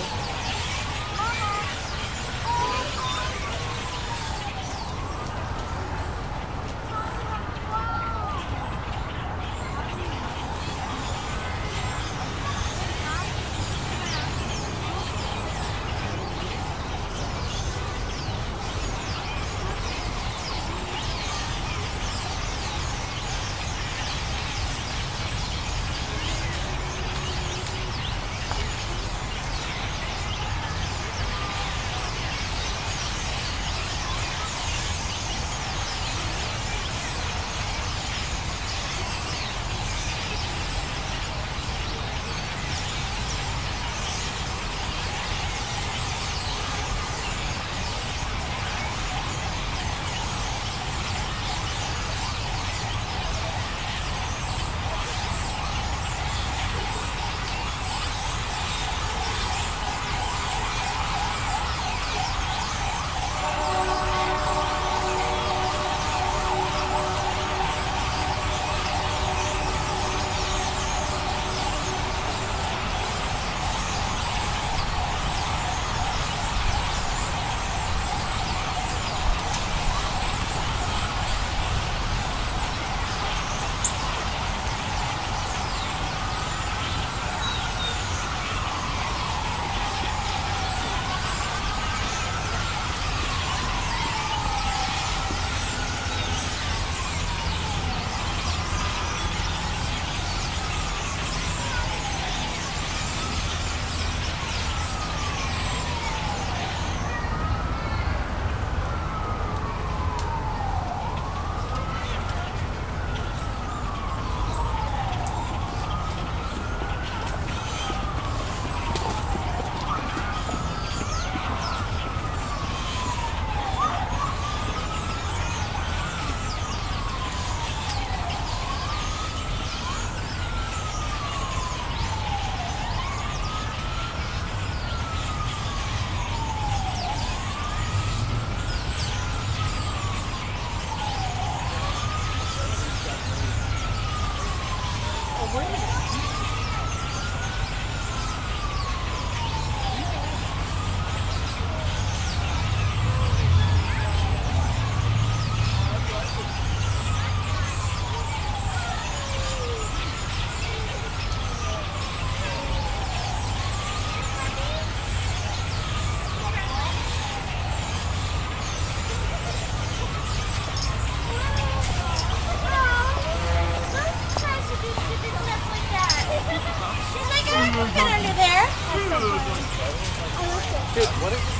Okay. Hey, what is